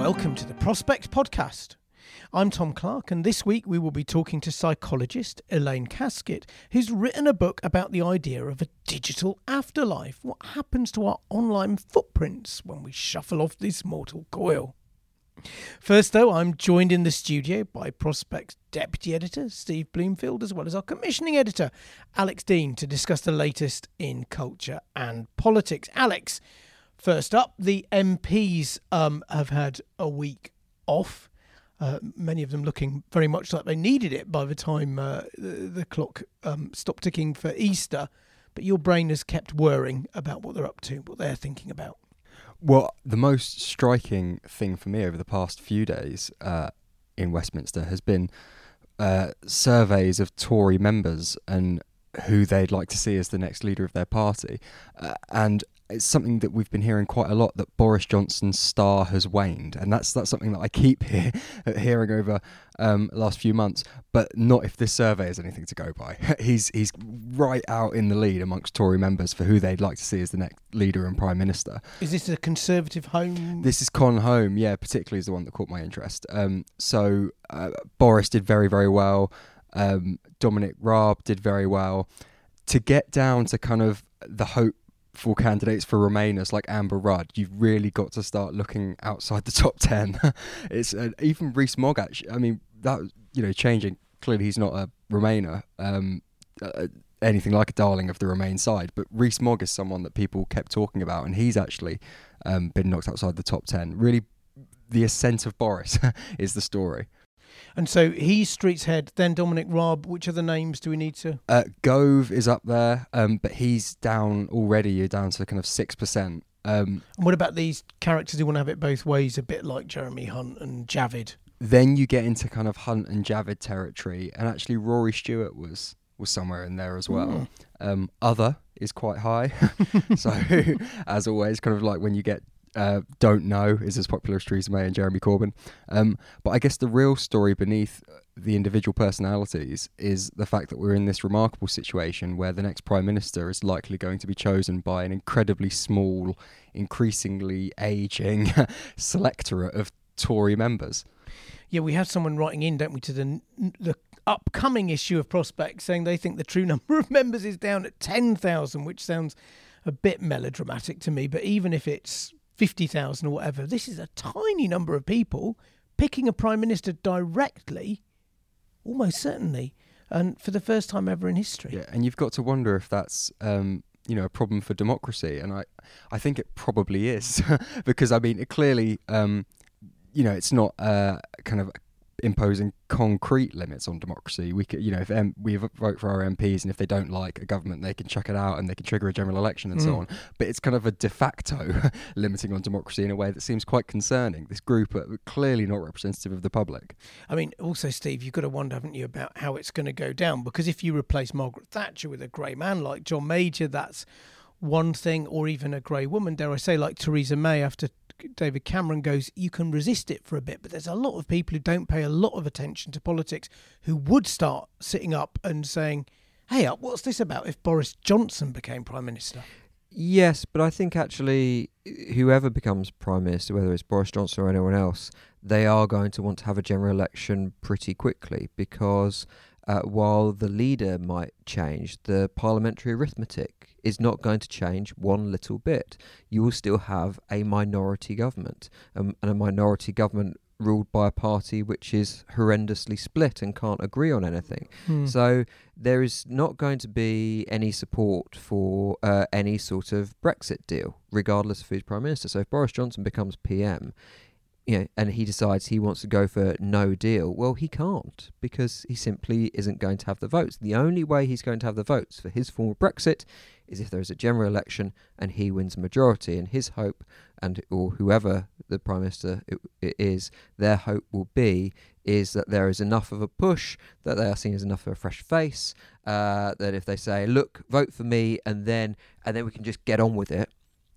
Welcome to the Prospect Podcast. I'm Tom Clark, and this week we will be talking to psychologist Elaine Kasket, who's written a book about the idea of a digital afterlife. What happens to our online footprints when we shuffle off this mortal coil? First, though, I'm joined in the studio by Prospect's deputy editor, Steve Bloomfield, as well as our commissioning editor, Alex Dean, to discuss the latest in culture and politics. Alex, first up, the MPs um, have had a week off uh, many of them looking very much like they needed it by the time uh, the, the, clock um, stopped ticking for Easter. But your brain has kept worrying about what they're up to, what they're thinking about. Well, the most striking thing for me over the past few days uh, in Westminster has been uh, surveys of Tory members and who they'd like to see as the next leader of their party. Uh, and it's something that we've been hearing quite a lot that Boris Johnson's star has waned, and that's that's something that I keep hear, hearing over um, last few months. But not if this survey is anything to go by. he's he's right out in the lead amongst Tory members for who they'd like to see as the next leader and prime minister. Is this a Conservative home? This is Con Home, yeah, particularly is the one that caught my interest. Um, so uh, Boris did very very well. Um, Dominic Raab did very well. To get down to kind of the hope for candidates for Remainers like Amber Rudd, you've really got to start looking outside the top ten. it's uh, even Rees-Mogg. Actually, I mean that you know changing. Clearly, he's not a Remainer, um, uh, anything like a darling of the Remain side. But Rees-Mogg is someone that people kept talking about, and he's actually um, been knocked outside the top ten. Really, the ascent of Boris is the story. And so he's Street's head. Then Dominic Raab. Which other names do we need to? Uh, Gove is up there, um, but he's down already. You're down to kind of six percent. Um, and what about these characters who want to have it both ways, a bit like Jeremy Hunt and Javid? Then you get into kind of Hunt and Javid territory, and actually Rory Stewart was was somewhere in there as well. Mm. Um, other is quite high, so as always, kind of like when you get uh, don't know is as popular as Theresa May and Jeremy Corbyn. Um, but I guess the real story beneath the individual personalities is the fact that we're in this remarkable situation where the next prime minister is likely going to be chosen by an incredibly small, increasingly aging selectorate of Tory members. Yeah, we have someone writing in, don't we, to the the upcoming issue of Prospect saying they think the true number of members is down at 10,000, which sounds a bit melodramatic to me. But even if it's 50,000 or whatever. This is a tiny number of people picking a prime minister directly, almost certainly, and for the first time ever in history. Yeah, and you've got to wonder if that's um, you know a problem for democracy, and I I think it probably is because I mean it clearly um, you know it's not uh, kind of imposing concrete limits on democracy. We could, you know, if M- we vote for our MPs and if they don't like a government, they can chuck it out and they can trigger a general election and mm. so on. But it's kind of a de facto limiting on democracy in a way that seems quite concerning. This group are clearly not representative of the public. I mean, also, Steve, you've got to wonder, haven't you, about how it's going to go down? Because if you replace Margaret Thatcher with a grey man like John Major, that's one thing, or even a grey woman, dare I say, like Theresa May after David Cameron goes, you can resist it for a bit, but there's a lot of people who don't pay a lot of attention to politics who would start sitting up and saying, hey, what's this about if Boris Johnson became Prime Minister? Yes, but I think actually, whoever becomes prime minister, whether it's Boris Johnson or anyone else, they are going to want to have a general election pretty quickly because uh, while the leader might change, the parliamentary arithmetic is not going to change one little bit. You will still have a minority government, um, and a minority government ruled by a party which is horrendously split and can't agree on anything. Hmm. So there is not going to be any support for uh, any sort of Brexit deal, regardless of who's prime minister. So if Boris Johnson becomes PM, you know, and he decides he wants to go for no deal, well, he can't because he simply isn't going to have the votes. The only way he's going to have the votes for his form of Brexit is if there is a general election and he wins a majority. And his hope, and or whoever the prime minister is, their hope will be is that there is enough of a push that they are seen as enough of a fresh face. Uh, that if they say, "Look, vote for me," and then and then we can just get on with it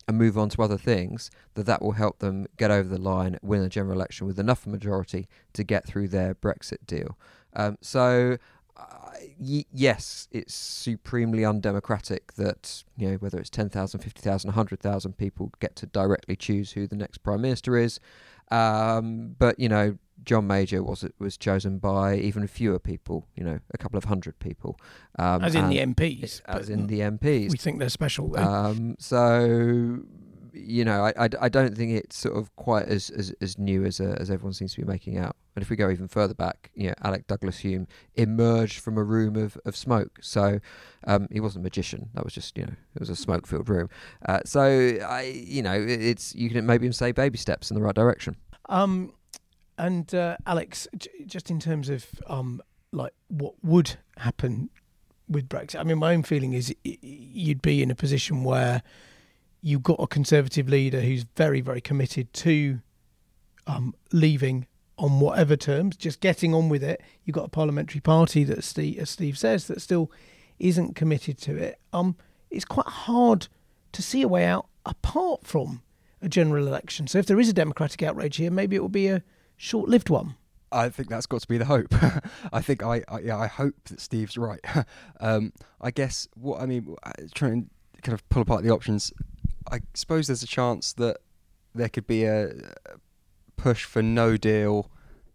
and move on to other things, that that will help them get over the line, win a general election with enough majority to get through their Brexit deal. Um, so, uh, y- yes, it's supremely undemocratic that, you know, whether it's 10,000, 50,000, 100,000 people get to directly choose who the next Prime Minister is. Um, but, you know, John Major was was chosen by even fewer people, you know, a couple of hundred people. Um, as in the MPs. As in the MPs. we think they're special. Um, so, you know, I, I, I don't think it's sort of quite as, as, as new as uh, as everyone seems to be making out. And if we go even further back, you know, Alec Douglas-Home emerged from a room of, of smoke. So um, he wasn't a magician. That was just, you know, it was a smoke filled room. Uh, so, I, you know, it's you can maybe even say baby steps in the right direction. Um, and uh, Alex, j- just in terms of um, like what would happen with Brexit, I mean, my own feeling is you'd be in a position where you've got a conservative leader who's very, very committed to um, leaving on whatever terms, just getting on with it. You've got a parliamentary party that Steve, as Steve says, that still isn't committed to it. Um, it's quite hard to see a way out apart from a general election. So if there is a democratic outrage here, maybe it will be a short-lived one. I think that's got to be the hope. I think I, I yeah I hope that Steve's right. um, I guess what I mean uh, trying to kind of pull apart the options. I suppose there's a chance that there could be a a push for no deal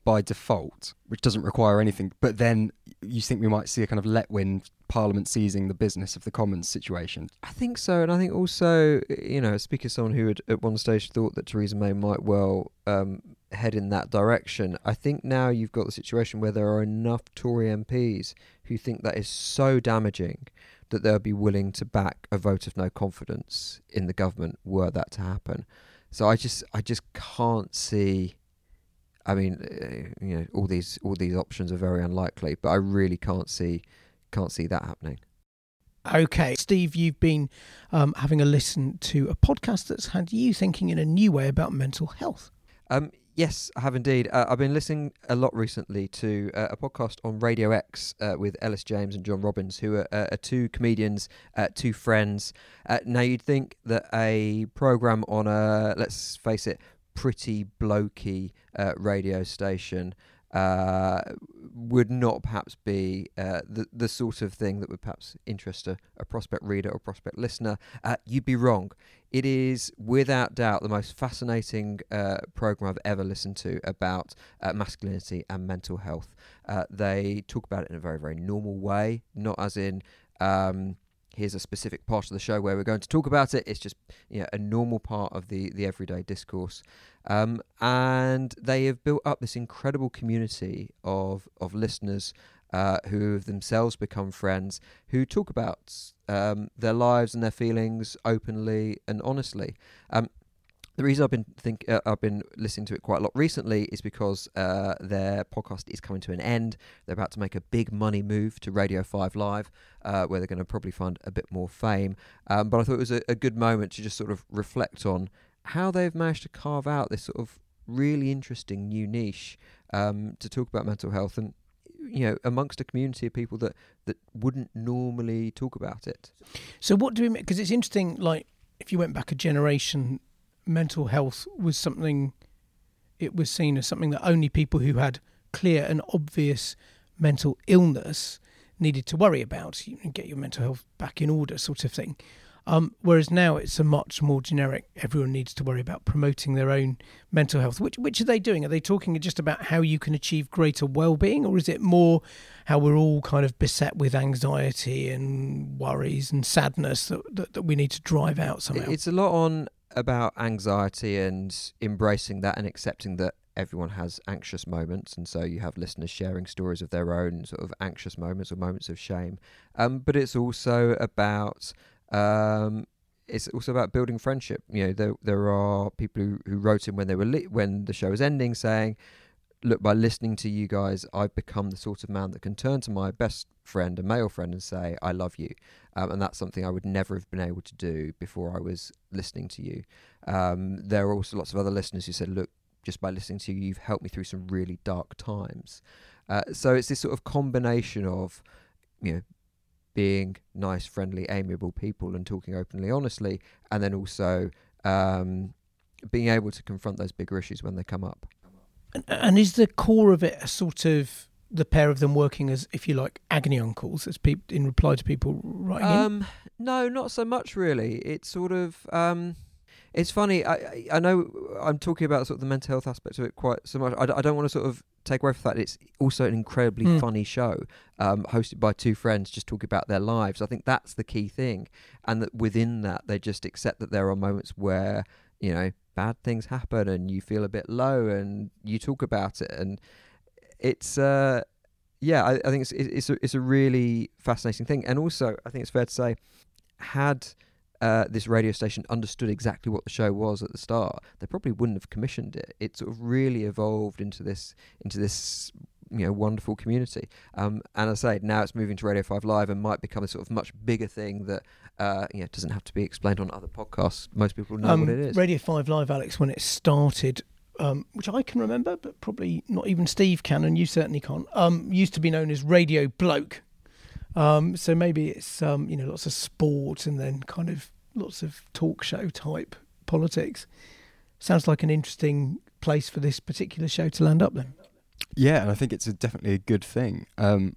by default, which doesn't require anything. But then you think we might see a kind of Letwin Parliament seizing the business of the Commons situation. I think so, and I think also, you know, speaking as someone who had at one stage thought that Theresa May might well um, head in that direction, I think now you've got the situation where there are enough Tory MPs who think that is so damaging that they'll be willing to back a vote of no confidence in the government were that to happen. So I just, I just can't see. I mean, uh, you know, all these all these options are very unlikely, but I really can't see can't see that happening. Okay, Steve, you've been um, having a listen to a podcast that's had you thinking in a new way about mental health. Um, yes, I have indeed. Uh, I've been listening a lot recently to uh, a podcast on Radio X uh, with Elis James and John Robins, who are, uh, are two comedians, uh, two friends. Uh, now, you'd think that a program on a, let's face it, pretty blokey radio station would not perhaps be the the sort of thing that would perhaps interest a, a prospect reader or prospect listener. You'd be wrong. It is without doubt the most fascinating uh, program I've ever listened to about uh, masculinity and mental health. Uh, they talk about it in a very very normal way, not as in. Um, Here's a specific part of the show where we're going to talk about it. It's just you know, a normal part of the, the everyday discourse. Um, and they have built up this incredible community of of listeners uh, who have themselves become friends, who talk about um, their lives and their feelings openly and honestly. Um, the reason I've been think uh, I've been listening to it quite a lot recently is because uh, their podcast is coming to an end. They're about to make a big money move to Radio Five Live, uh, where they're going to probably find a bit more fame. Um, but I thought it was a, a good moment to just sort of reflect on how they've managed to carve out this sort of really interesting new niche um, to talk about mental health and you know amongst a community of people that that wouldn't normally talk about it. So what do we? Because it's interesting. Like if you went back a generation, mental health was something. It was seen as something that only people who had clear and obvious mental illness needed to worry about. You know, get your mental health back in order, sort of thing. Um, whereas now it's a much more generic. Everyone needs to worry about promoting their own mental health. Which which are they doing? Are they talking just about how you can achieve greater well-being, or is it more how we're all kind of beset with anxiety and worries and sadness that that, that we need to drive out somehow? It's a lot on about anxiety and embracing that and accepting that everyone has anxious moments, and so you have listeners sharing stories of their own sort of anxious moments or moments of shame. Um, but it's also about um, it's also about building friendship. You know, there there are people who, who wrote in when they were li- when the show was ending, saying, "Look, by listening to you guys, I've become the sort of man that can turn to my best friend, a male friend, and say, I love you.' Um, and that's something I would never have been able to do before I was listening to you. Um, there are also lots of other listeners who said, "Look, just by listening to you, you've helped me through some really dark times." Uh, so it's this sort of combination of, you know, being nice, friendly, amiable people and talking openly, honestly, and then also um, being able to confront those bigger issues when they come up. And, and is the core of it a sort of the pair of them working as, if you like, agony uncles, as peop- in reply to people writing in? Um, no, not so much really. It's sort of um, it's funny. I I- know I'm talking about sort of the mental health aspect of it quite so much. I, d- I don't want to sort of take away from that it's also an incredibly Mm. funny show, um, hosted by two friends just talking about their lives. I think that's the key thing, and that within that they just accept that there are moments where you know bad things happen and you feel a bit low and you talk about it and it's uh yeah I, I think it's it's a, it's a really fascinating thing and also I think it's fair to say had uh, this radio station understood exactly what the show was at the start, they probably wouldn't have commissioned it. It sort of really evolved into this into this you know wonderful community. Um, and I say, now it's moving to Radio Five Live and might become a sort of much bigger thing that uh, you know doesn't have to be explained on other podcasts. Most people know what it is. Um, Radio 5 Live, Alex, when it started, um, which I can remember, but probably not even Steve can, and you certainly can't, um, used to be known as Radio Bloke. Um, so maybe it's, um, you know, lots of sport and then kind of lots of talk show type politics. Sounds like an interesting place for this particular show to land up then. Yeah, and I think it's a, definitely a good thing. Um,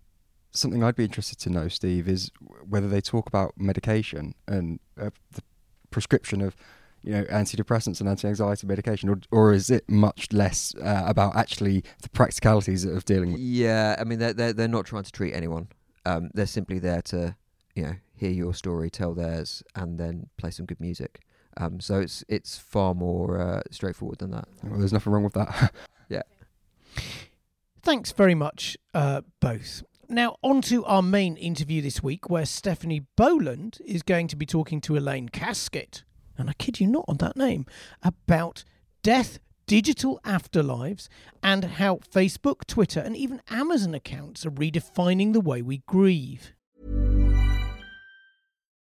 something I'd be interested to know, Steve, is whether they talk about medication and uh, the prescription of, you know, antidepressants and anti-anxiety medication, or, or is it much less uh, about actually the practicalities of dealing with? Yeah, I mean they're they're, they're not trying to treat anyone. Um, they're simply there to you know hear your story, tell theirs, and then play some good music. Um, so it's it's far more uh, straightforward than that. Well, there's nothing wrong with that. Yeah. Thanks very much, uh, both. Now, on to our main interview this week, where Stephanie Boland is going to be talking to Elaine Kasket, and I kid you not on that name, about death, digital afterlives, and how Facebook, Twitter, and even Amazon accounts are redefining the way we grieve.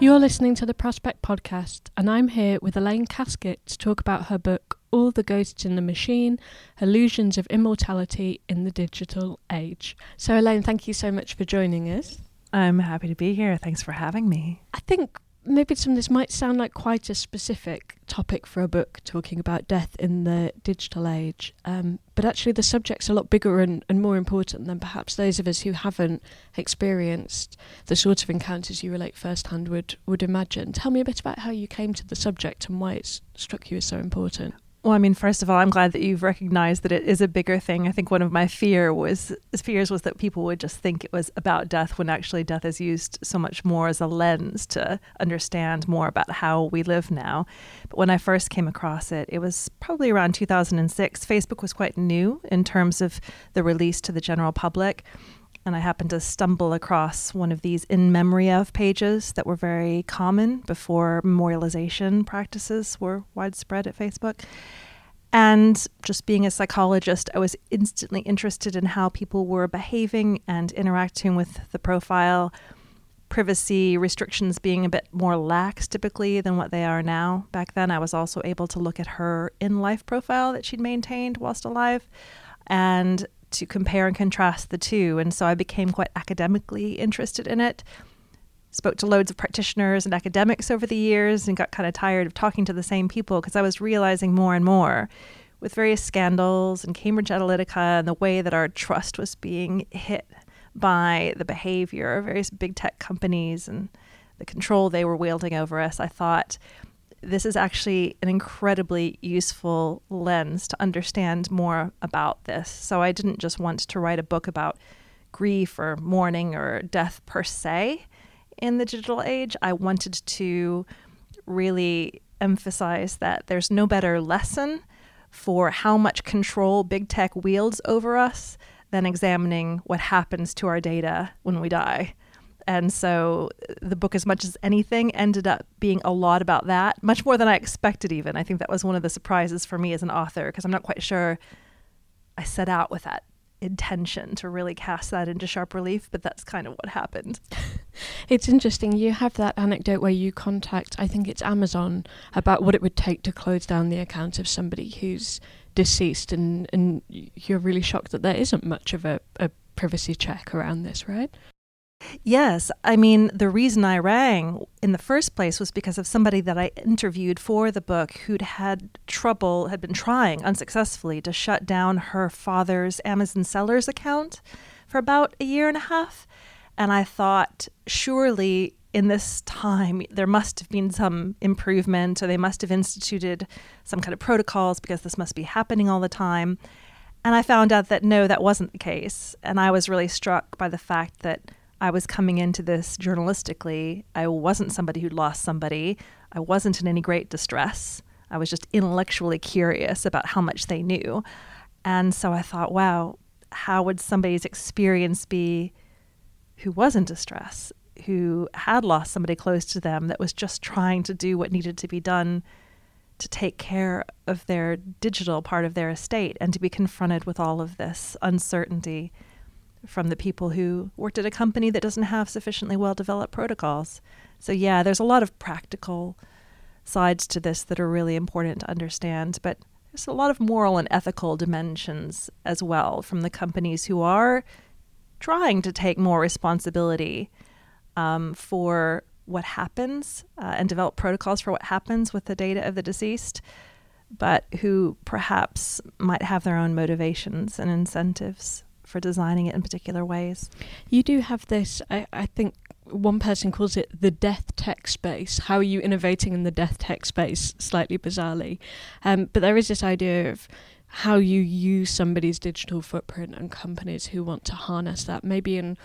You're listening to the Prospect Podcast, and I'm here with Elaine Kasket to talk about her book, All the Ghosts in the Machine Illusions of Immortality in the Digital Age. So, Elaine, thank you so much for joining us. I'm happy to be here. Thanks for having me. I think maybe some this might sound like quite a specific topic for a book talking about death in the digital age, um, but actually the subject's a lot bigger and, and more important than perhaps those of us who haven't experienced the sort of encounters you relate firsthand would, would imagine. Tell me a bit about how you came to the subject and why it struck you as so important. Well, I mean, first of all, I'm glad that you've recognized that it is a bigger thing. I think one of my fear was fears was that people would just think it was about death when actually death is used so much more as a lens to understand more about how we live now. But when I first came across it, it was probably around 2006. Facebook was quite new in terms of the release to the general public and I happened to stumble across one of these in memory of pages that were very common before memorialization practices were widespread at Facebook. And just being a psychologist, I was instantly interested in how people were behaving and interacting with the profile. Privacy restrictions being a bit more lax typically than what they are now. Back then, I was also able to look at her in life profile that she'd maintained whilst alive and to compare and contrast the two. And so I became quite academically interested in it. Spoke to loads of practitioners and academics over the years and got kind of tired of talking to the same people because I was realizing more and more with various scandals and Cambridge Analytica and the way that our trust was being hit by the behavior of various big tech companies and the control they were wielding over us. I thought this is actually an incredibly useful lens to understand more about this. So I didn't just want to write a book about grief or mourning or death per se in the digital age. I wanted to really emphasize that there's no better lesson for how much control big tech wields over us than examining what happens to our data when we die. And so the book, as much as anything, ended up being a lot about that, much more than I expected, even. I think that was one of the surprises for me as an author, because I'm not quite sure I set out with that intention to really cast that into sharp relief, but that's kind of what happened. it's interesting. You have that anecdote where you contact, I think it's Amazon, about what it would take to close down the account of somebody who's deceased, and, and you're really shocked that there isn't much of a, a privacy check around this, right? Yes. I mean, the reason I rang in the first place was because of somebody that I interviewed for the book who'd had trouble, had been trying unsuccessfully to shut down her father's Amazon sellers account for about a year and a half. And I thought, surely in this time, there must have been some improvement, or they must have instituted some kind of protocols because this must be happening all the time. And I found out that no, that wasn't the case. And I was really struck by the fact that I was coming into this journalistically. I wasn't somebody who'd lost somebody. I wasn't in any great distress. I was just intellectually curious about how much they knew. And so I thought, wow, how would somebody's experience be who was in distress, who had lost somebody close to them that was just trying to do what needed to be done to take care of their digital part of their estate and to be confronted with all of this uncertainty from the people who worked at a company that doesn't have sufficiently well developed protocols. So, yeah, there's a lot of practical sides to this that are really important to understand, but there's a lot of moral and ethical dimensions as well from the companies who are trying to take more responsibility um, for what happens uh, and develop protocols for what happens with the data of the deceased, but who perhaps might have their own motivations and incentives for designing it in particular ways. You do have this, I, I think one person calls it the death tech space. How are you innovating in the death tech space? Slightly bizarrely. Um, but there is this idea of how you use somebody's digital footprint and companies who want to harness that, maybe in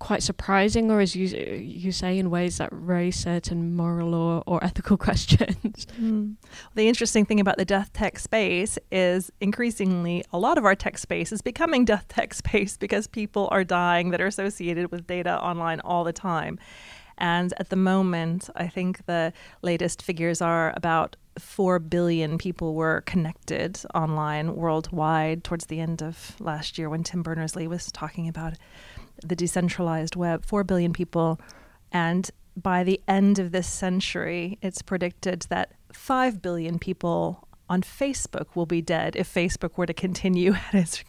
quite surprising, or as you you say, in ways that raise certain moral or, or ethical questions. Mm. The interesting thing about the death tech space is increasingly a lot of our tech space is becoming death tech space because people are dying that are associated with data online all the time. And at the moment, I think the latest figures are about 4 billion people were connected online worldwide towards the end of last year when Tim Berners Lee was talking about the decentralized web, 4 billion people. And by the end of this century, it's predicted that 5 billion people on Facebook will be dead if Facebook were to continue at its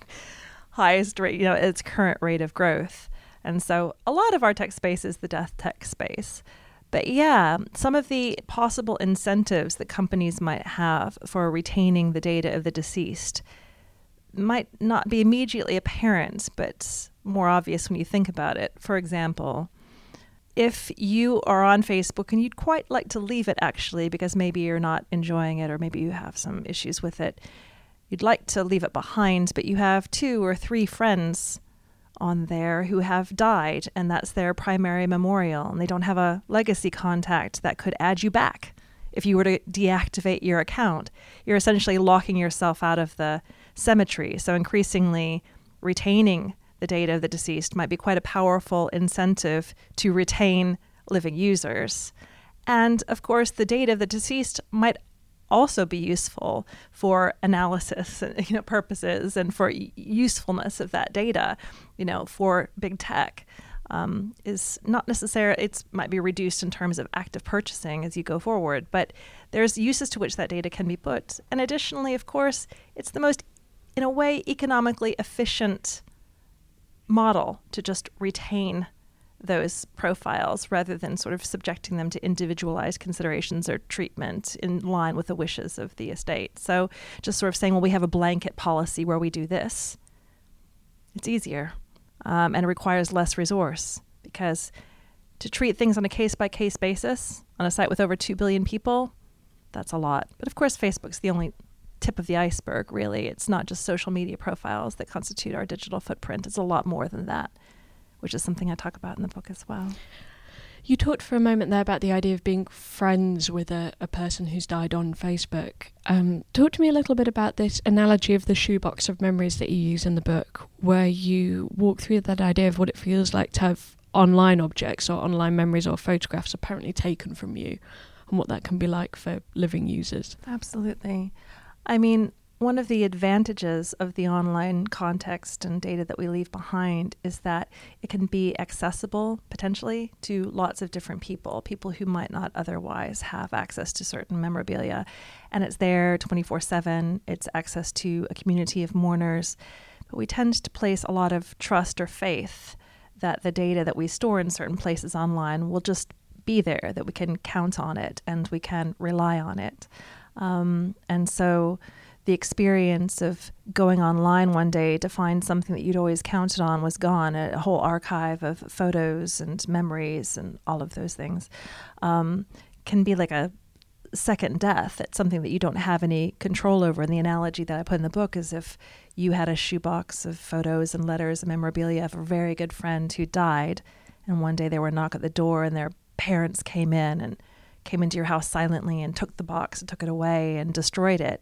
highest rate, you know, its current rate of growth. And so a lot of our tech space is the death tech space. But yeah, some of the possible incentives that companies might have for retaining the data of the deceased might not be immediately apparent, but more obvious when you think about it. For example, if you are on Facebook and you'd quite like to leave it actually because maybe you're not enjoying it or maybe you have some issues with it, you'd like to leave it behind, but you have two or three friends on there who have died and that's their primary memorial and they don't have a legacy contact that could add you back if you were to deactivate your account. You're essentially locking yourself out of the cemetery. So increasingly retaining the data of the deceased might be quite a powerful incentive to retain living users. And of course, the data of the deceased might also be useful for analysis you know, purposes and for usefulness of that data, you know, for big tech. Um, is not necessarily it might be reduced in terms of active purchasing as you go forward, but there's uses to which that data can be put. And additionally, of course, it's the most, in a way, economically efficient model to just retain those profiles rather than sort of subjecting them to individualized considerations or treatment in line with the wishes of the estate. So just sort of saying, well, we have a blanket policy where we do this. It's easier um, and requires less resource because to treat things on a case by case basis on a site with over 2 billion people, that's a lot. But of course, Facebook's the only tip of the iceberg, really. It's not just social media profiles that constitute our digital footprint, it's a lot more than that which is something I talk about in the book as well. You talked for a moment there about the idea of being friends with a, a person who's died on Facebook. Um, talk to me a little bit about this analogy of the shoebox of memories that you use in the book, where you walk through that idea of what it feels like to have online objects or online memories or photographs apparently taken from you and what that can be like for living users. Absolutely. I mean, one of the advantages of the online context and data that we leave behind is that it can be accessible potentially to lots of different people, people who might not otherwise have access to certain memorabilia. And it's there 24 7, it's access to a community of mourners. But we tend to place a lot of trust or faith that the data that we store in certain places online will just be there, that we can count on it and we can rely on it. Um, and so, the experience of going online one day to find something that you'd always counted on was gone a whole archive of photos and memories and all of those things um, can be like a second death it's something that you don't have any control over. And the analogy that i put in the book is if you had a shoebox of photos and letters and memorabilia of a very good friend who died and one day they were a knock at the door and their parents came in and came into your house silently and took the box and took it away and destroyed it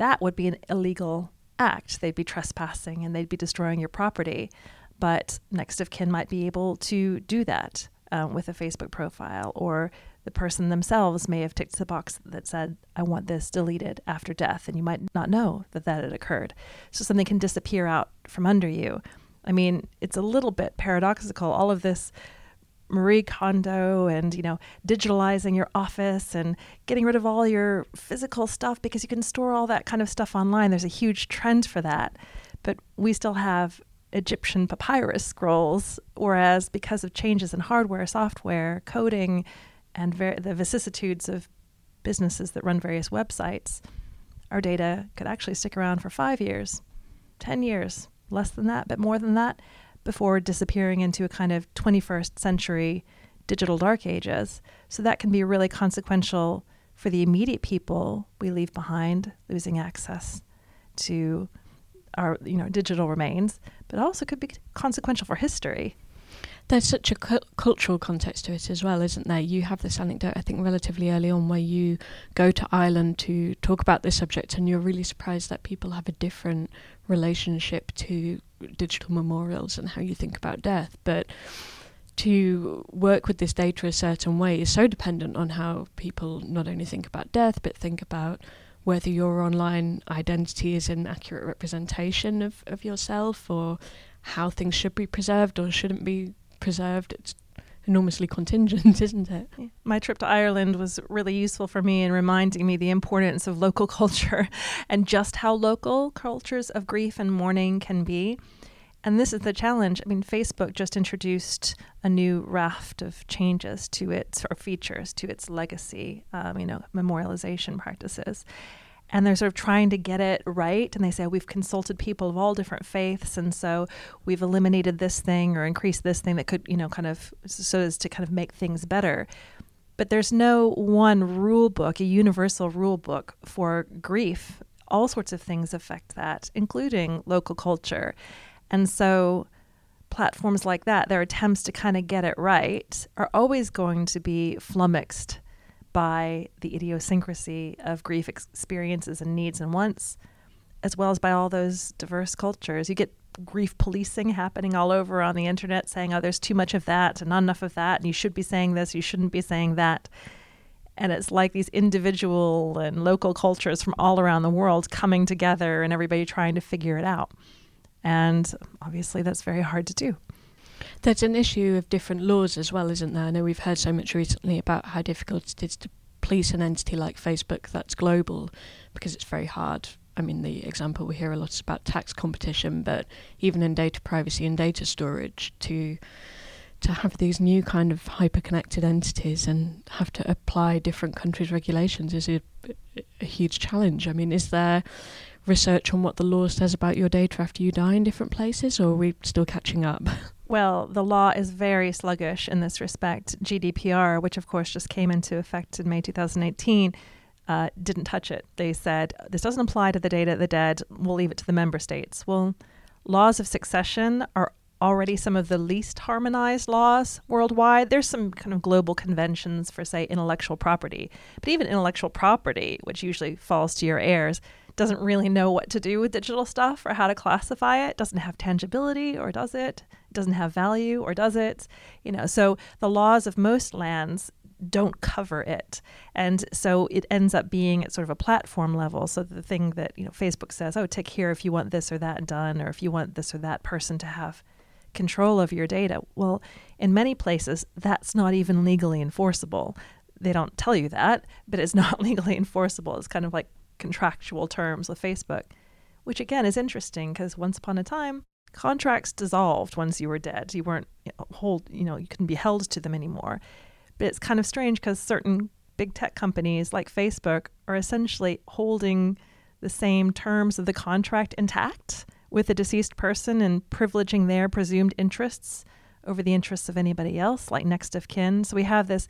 that would be an illegal act. They'd be trespassing and they'd be destroying your property. But next of kin might be able to do that um, with a Facebook profile, or the person themselves may have ticked the box that said, I want this deleted after death, and you might not know that that had occurred. So something can disappear out from under you. I mean, it's a little bit paradoxical. All of this Marie Kondo and, you know, digitalizing your office and getting rid of all your physical stuff because you can store all that kind of stuff online. There's a huge trend for that. But we still have Egyptian papyrus scrolls, whereas because of changes in hardware, software, coding, and ver- the vicissitudes of businesses that run various websites, our data could actually stick around for five years, 10 years, less than that, but more than that before disappearing into a kind of 21st century digital dark ages. So that can be really consequential for the immediate people we leave behind, losing access to our you know digital remains, but also could be consequential for history. There's such a cu- cultural context to it as well, isn't there? You have this anecdote, I think, relatively early on, where you go to Ireland to talk about this subject, and you're really surprised that people have a different relationship to digital memorials and how you think about death. But to work with this data a certain way is so dependent on how people not only think about death, but think about whether your online identity is an accurate representation of, of yourself or how things should be preserved or shouldn't be preserved. It's enormously contingent, isn't it? Yeah. My trip to Ireland was really useful for me in reminding me the importance of local culture and just how local cultures of grief and mourning can be. And this is the challenge. I mean, Facebook just introduced a new raft of changes to its or features to its legacy, um, you know, memorialization practices. And they're sort of trying to get it right. And they say, we've consulted people of all different faiths. And so we've eliminated this thing or increased this thing that could, you know, kind of so as to kind of make things better. But there's no one rule book, a universal rule book for grief. All sorts of things affect that, including local culture. And so platforms like that, their attempts to kind of get it right, are always going to be flummoxed by the idiosyncrasy of grief experiences and needs and wants, as well as by all those diverse cultures. You get grief policing happening all over on the internet saying, oh, there's too much of that and not enough of that, and you should be saying this, you shouldn't be saying that. And it's like these individual and local cultures from all around the world coming together and everybody trying to figure it out. And obviously, that's very hard to do. There's an issue of different laws as well, isn't there? I know we've heard so much recently about how difficult it is to police an entity like Facebook that's global because it's very hard. I mean, the example we hear a lot is about tax competition, but even in data privacy and data storage, to to have these new kind of hyper-connected entities and have to apply different countries' regulations is a, a huge challenge. I mean, is there research on what the law says about your data after you die in different places, or are we still catching up? Well, the law is very sluggish in this respect. GDPR, which of course just came into effect in May 2018, uh, didn't touch it. They said this doesn't apply to the data of the dead. We'll leave it to the member states. Well, laws of succession are already some of the least harmonized laws worldwide. There's some kind of global conventions for, say, intellectual property. But even intellectual property, which usually falls to your heirs, doesn't really know what to do with digital stuff or how to classify it, doesn't have tangibility or does it? Doesn't have value or does it? You know, so the laws of most lands don't cover it. And so it ends up being at sort of a platform level. So the thing that, you know, Facebook says, oh, tick here if you want this or that done, or if you want this or that person to have control of your data. Well, in many places, that's not even legally enforceable. They don't tell you that, but it's not legally enforceable. It's kind of like contractual terms with Facebook, which again is interesting because once upon a time, contracts dissolved once you were dead. You weren't hold, you know, you couldn't be held to them anymore. But it's kind of strange because certain big tech companies like Facebook are essentially holding the same terms of the contract intact with the deceased person and privileging their presumed interests over the interests of anybody else, like next of kin. So we have this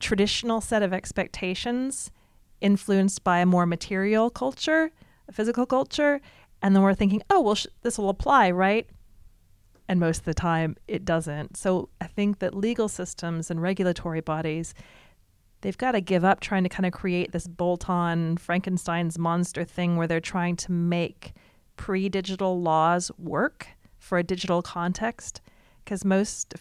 traditional set of expectations influenced by a more material culture, a physical culture, and then we're thinking, oh, well, sh- this will apply, right? And most of the time, it doesn't. So I think that legal systems and regulatory bodies, they've got to give up trying to kind of create this bolt on Frankenstein's monster thing where they're trying to make pre digital laws work for a digital context. Because most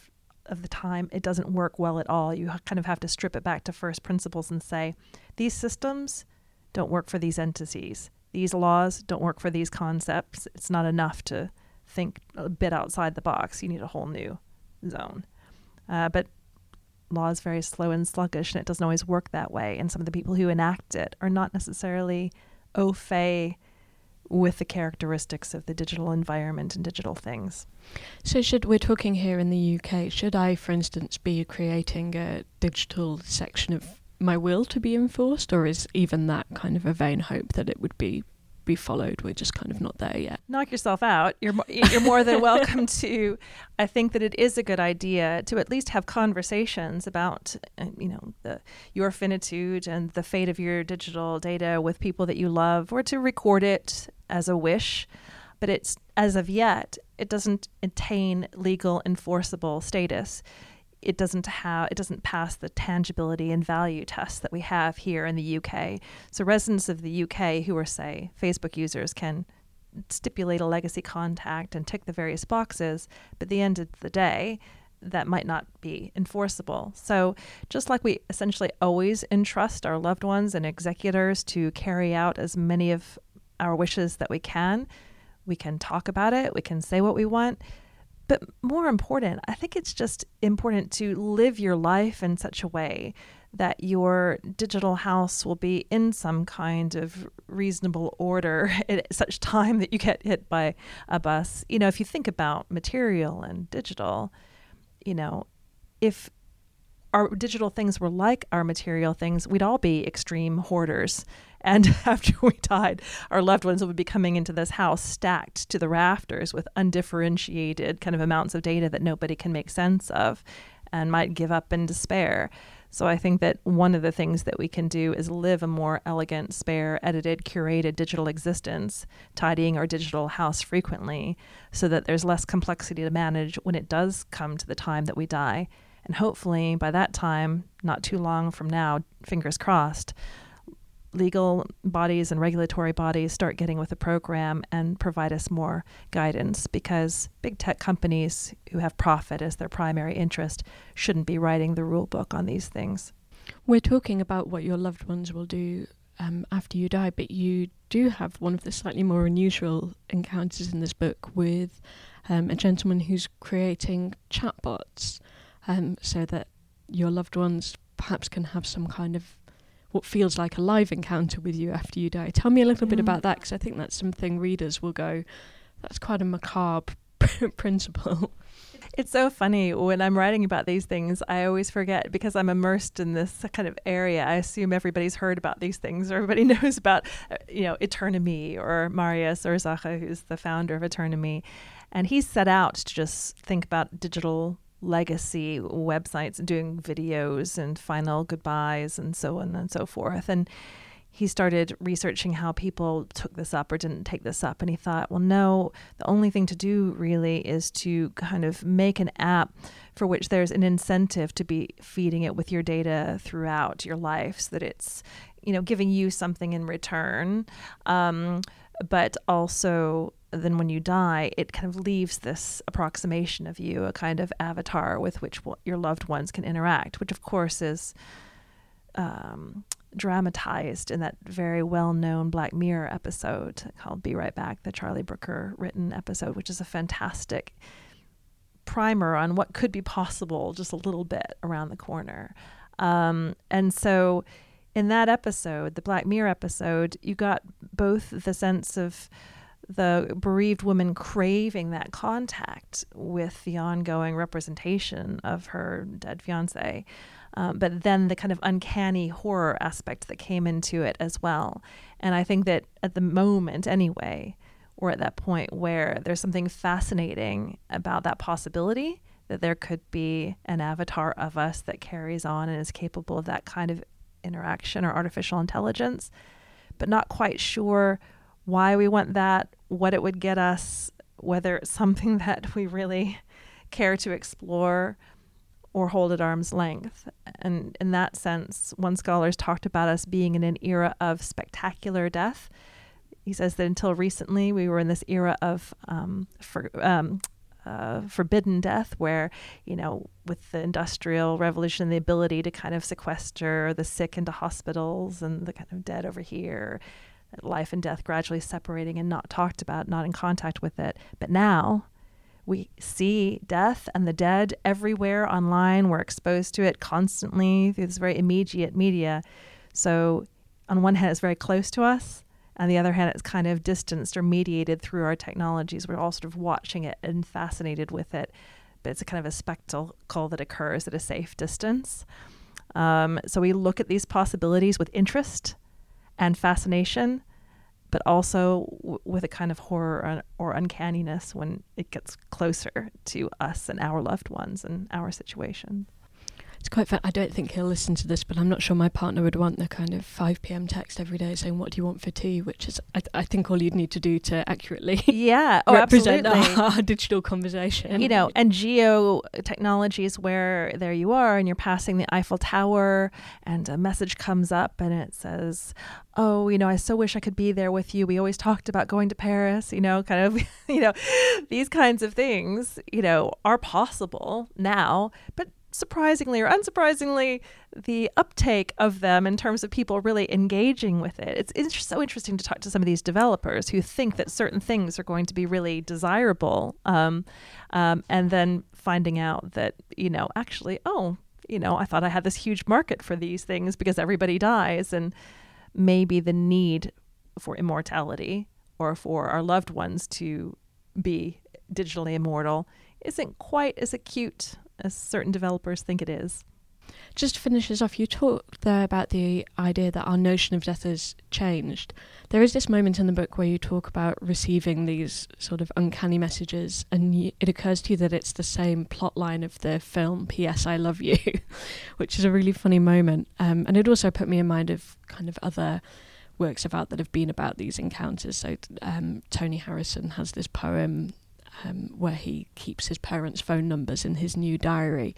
of the time it doesn't work well at all. You kind of have to strip it back to first principles and say, these systems don't work for these entities. These laws don't work for these concepts. It's not enough to think a bit outside the box. You need a whole new zone. Uh, but law is very slow and sluggish, and it doesn't always work that way. And some of the people who enact it are not necessarily au fait with the characteristics of the digital environment and digital things. So, should we're talking here in the UK? Should I, for instance, be creating a digital section of my will to be enforced, or is even that kind of a vain hope that it would be be followed. We're just kind of not there yet. Knock yourself out. You're you're more than welcome to. I think that it is a good idea to at least have conversations about uh, you know the your finitude and the fate of your digital data with people that you love, or to record it as a wish. But it's as of yet, it doesn't attain legal enforceable status it doesn't have it doesn't pass the tangibility and value test that we have here in the UK. So residents of the UK who are say Facebook users can stipulate a legacy contact and tick the various boxes, but at the end of the day, that might not be enforceable. So, just like we essentially always entrust our loved ones and executors to carry out as many of our wishes that we can, we can talk about it, we can say what we want. But more important, I think it's just important to live your life in such a way that your digital house will be in some kind of reasonable order at such time that you get hit by a bus. You know, if you think about material and digital, you know, if our digital things were like our material things, we'd all be extreme hoarders. And after we died, our loved ones would be coming into this house stacked to the rafters with undifferentiated kind of amounts of data that nobody can make sense of and might give up in despair. So I think that one of the things that we can do is live a more elegant, spare, edited, curated digital existence, tidying our digital house frequently so that there's less complexity to manage when it does come to the time that we die. And hopefully by that time, not too long from now, fingers crossed, legal bodies and regulatory bodies start getting with the program and provide us more guidance because big tech companies who have profit as their primary interest shouldn't be writing the rule book on these things. We're talking about what your loved ones will do um, after you die, but you do have one of the slightly more unusual encounters in this book with um, a gentleman who's creating chatbots um, so that your loved ones perhaps can have some kind of what feels like a live encounter with you after you die. Tell me a little bit about that because I think that's something readers will go, that's quite a macabre principle. It's so funny when I'm writing about these things. I always forget because I'm immersed in this kind of area. I assume everybody's heard about these things, or everybody knows about, uh, you know, Eternime or Marius Ursache, who's the founder of Eternime, and he set out to just think about digital legacy websites doing videos and final goodbyes and so on and so forth. And he started researching how people took this up or didn't take this up. And he thought, well, no, the only thing to do really is to kind of make an app for which there's an incentive to be feeding it with your data throughout your life so that it's, you know, giving you something in return. Um, but also then when you die, it kind of leaves this approximation of you, a kind of avatar with which your loved ones can interact, which of course is um, dramatized in that very well known Black Mirror episode called Be Right Back, the Charlie Brooker written episode, which is a fantastic primer on what could be possible just a little bit around the corner. Um, and so in that episode, the Black Mirror episode, you got both the sense of the bereaved woman craving that contact with the ongoing representation of her dead fiance. Um, but then the kind of uncanny horror aspect that came into it as well. And I think that at the moment, anyway, we're at that point where there's something fascinating about that possibility that there could be an avatar of us that carries on and is capable of that kind of interaction or artificial intelligence, but not quite sure why we want that, what it would get us, whether it's something that we really care to explore or hold at arm's length. And in that sense, one scholar's talked about us being in an era of spectacular death. He says that until recently, we were in this era of um, for, um, uh, forbidden death, where, you know, with the Industrial Revolution, the ability to kind of sequester the sick into hospitals and the kind of dead over here, life and death gradually separating and not talked about, not in contact with it. But now we see death and the dead everywhere online. We're exposed to it constantly through this very immediate media. So, on one hand, it's very close to us. On the other hand, it's kind of distanced or mediated through our technologies. We're all sort of watching it and fascinated with it, but it's a kind of a spectacle that occurs at a safe distance. Um, so we look at these possibilities with interest and fascination, but also w- with a kind of horror or, or uncanniness when it gets closer to us and our loved ones and our situation. It's quite fun. I don't think he'll listen to this, but I'm not sure my partner would want the kind of 5 p.m. text every day saying, What do you want for tea? Which is, I, I think, all you'd need to do to accurately yeah, oh, represent our digital conversation. You know, and geo technologies where there you are and you're passing the Eiffel Tower and a message comes up and it says, oh, you know, I so wish I could be there with you. We always talked about going to Paris, you know, kind of, you know, these kinds of things, you know, are possible now, but surprisingly or unsurprisingly, the uptake of them in terms of people really engaging with it. It's, it's so interesting to talk to some of these developers who think that certain things are going to be really desirable, um, um, and then finding out that you know actually, oh, you know, I thought I had this huge market for these things because everybody dies, and maybe the need for immortality or for our loved ones to be digitally immortal isn't quite as acute as certain developers think it is. Just to finish us off, you talked there about the idea that our notion of death has changed. There is this moment in the book where you talk about receiving these sort of uncanny messages, and y- it occurs to you that it's the same plot line of the film P.S. I Love You, which is a really funny moment. Um, and it also put me in mind of kind of other works of art that have been about these encounters. So um, Tony Harrison has this poem um, where he keeps his parents' phone numbers in his new diary.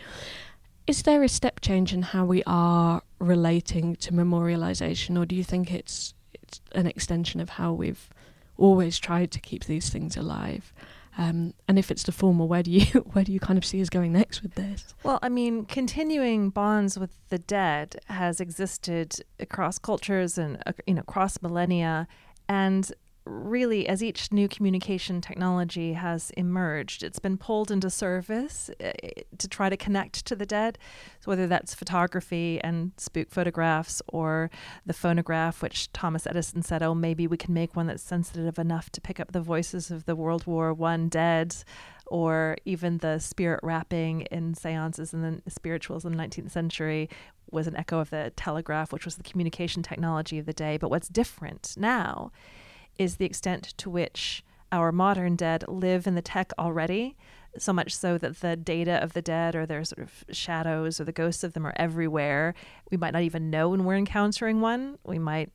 Is there a step change in how we are relating to memorialization, or do you think it's it's an extension of how we've always tried to keep these things alive? Um, and if it's the former, where do you where do you kind of see us going next with this? Well, I mean, continuing bonds with the dead has existed across cultures and you know across millennia, and really, as each new communication technology has emerged, it's been pulled into service uh, to try to connect to the dead. So, whether that's photography and spook photographs or the phonograph, which Thomas Edison said, oh, maybe we can make one that's sensitive enough to pick up the voices of the World War One dead, or even the spirit rapping in seances and the spirituals in the 19th century was an echo of the telegraph, which was the communication technology of the day. But what's different now is the extent to which our modern dead live in the tech already, so much so that the data of the dead or their sort of shadows or the ghosts of them are everywhere. We might not even know when we're encountering one. We might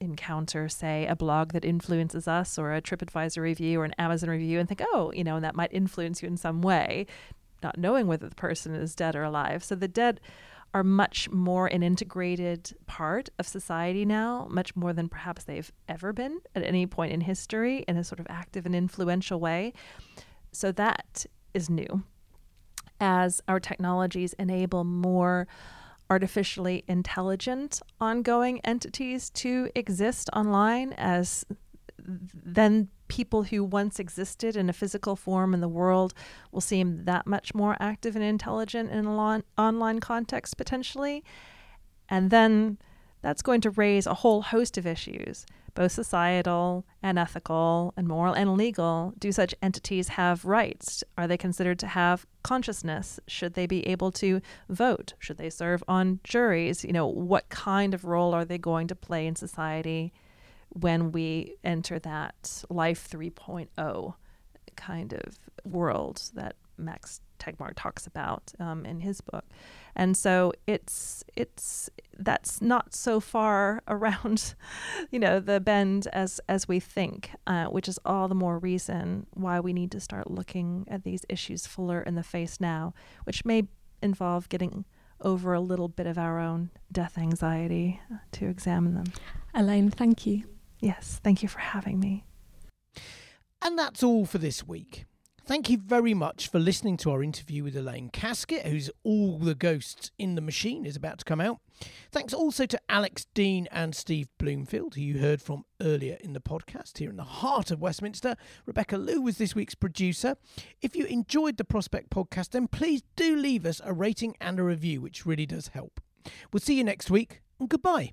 encounter, say, a blog that influences us or a TripAdvisor review or an Amazon review and think, oh, you know, and that might influence you in some way, not knowing whether the person is dead or alive. So the dead are much more an integrated part of society now, much more than perhaps they've ever been at any point in history in a sort of active and influential way. So that is new. As our technologies enable more artificially intelligent ongoing entities to exist online as then people who once existed in a physical form in the world will seem that much more active and intelligent in an online context potentially. And then that's going to raise a whole host of issues, both societal and ethical and moral and legal. Do such entities have rights? Are they considered to have consciousness? Should they be able to vote? Should they serve on juries? You know, what kind of role are they going to play in society? When we enter that life 3.0 kind of world that Max Tegmark talks about um, in his book. And so it's it's that's not so far around, you know, the bend as as we think, uh, which is all the more reason why we need to start looking at these issues fuller in the face now, which may involve getting over a little bit of our own death anxiety to examine them. Elaine, thank you. Yes, thank you for having me. And that's all for this week. Thank you very much for listening to our interview with Elaine Kasket, whose All the Ghosts in the Machine is about to come out. Thanks also to Alex Dean and Steve Bloomfield, who you heard from earlier in the podcast here in the heart of Westminster. Rebecca Lou was this week's producer. If you enjoyed the Prospect podcast, then please do leave us a rating and a review, which really does help. We'll see you next week, and goodbye.